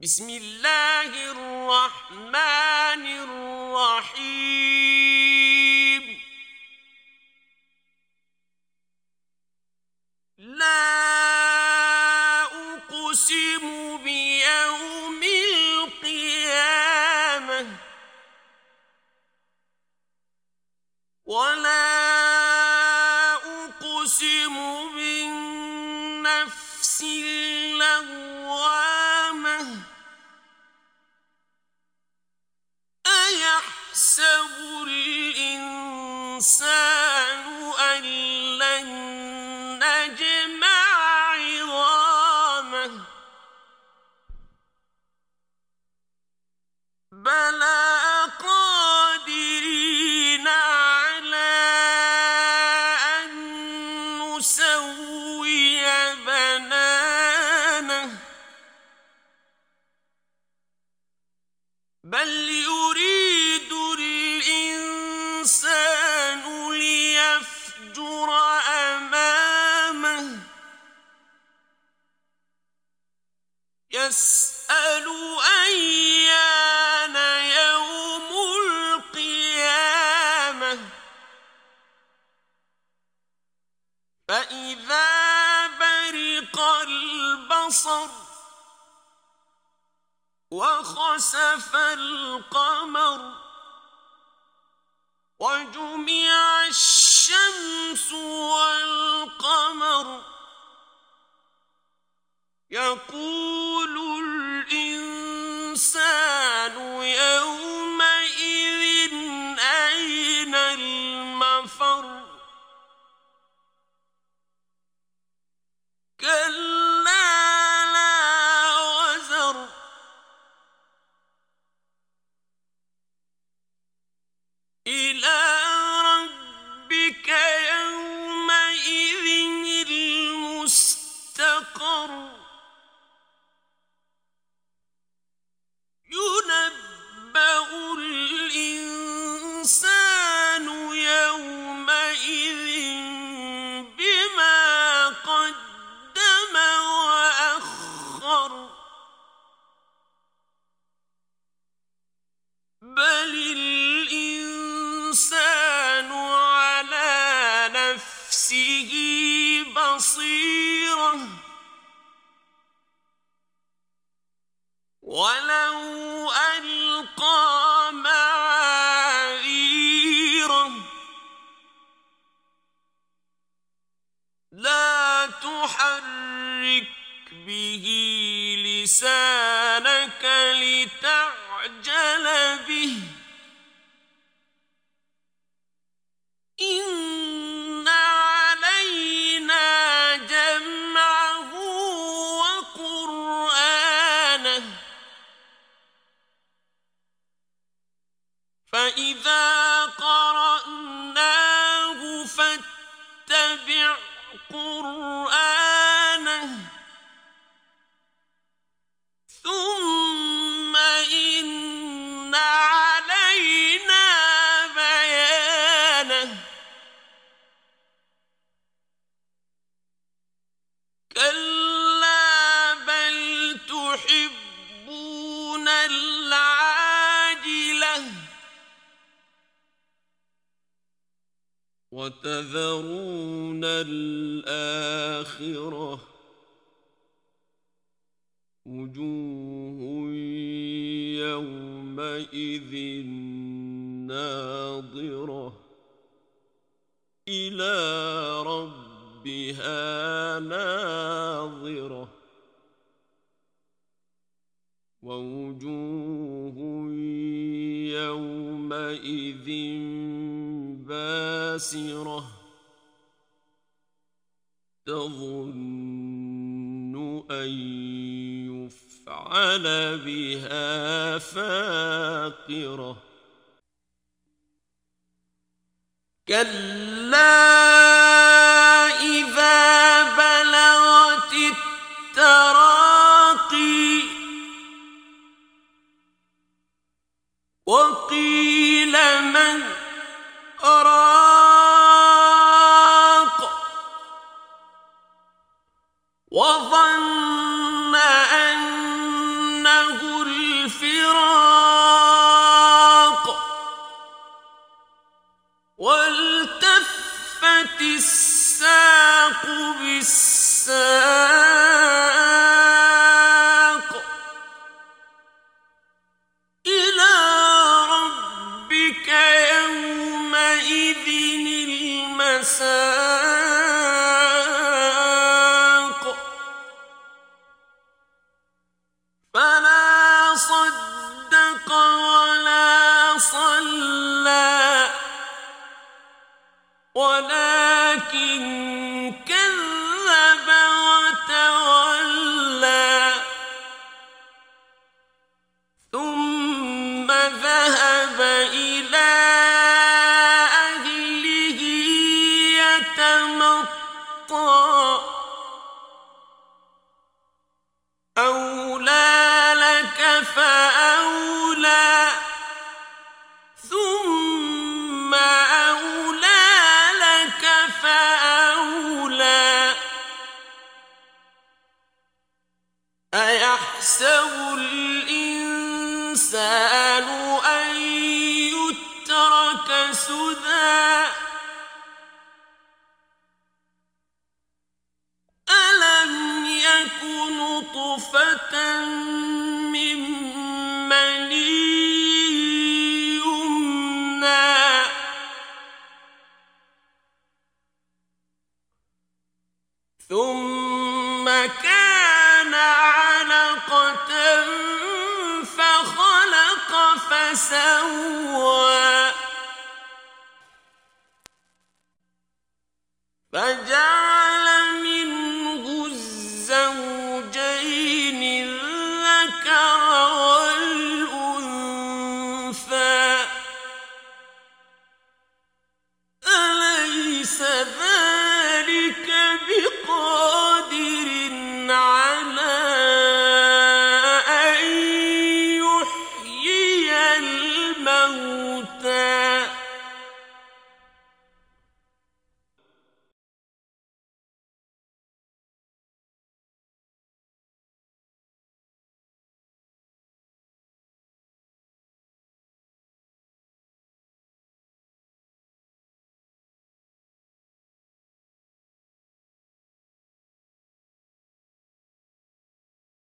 بسم الله الرحمن الرحيم. لا أقسم بيوم القيامة ولا أقسم بالنفس اللوامة أمامه. يسأل أيان يوم القيامة. فإذا برق البصر وخسف القمر وجمع الشمس يقول نفسه بصيرة ولو ألقى معاذيره لا تحرك به لسانك وتذرون الآخرة وجوه يومئذ ناظرة إلى ربها ناظرة ووجوه يومئذ باسرة تظن أن يفعل بها فاقرة كلا إذا بلغت التراقي وقيل من راق الساق فلا صدق ولا صلى. ولكن كذب وتولى. ثم ذهب الإنسان أن يترك سدى فخلق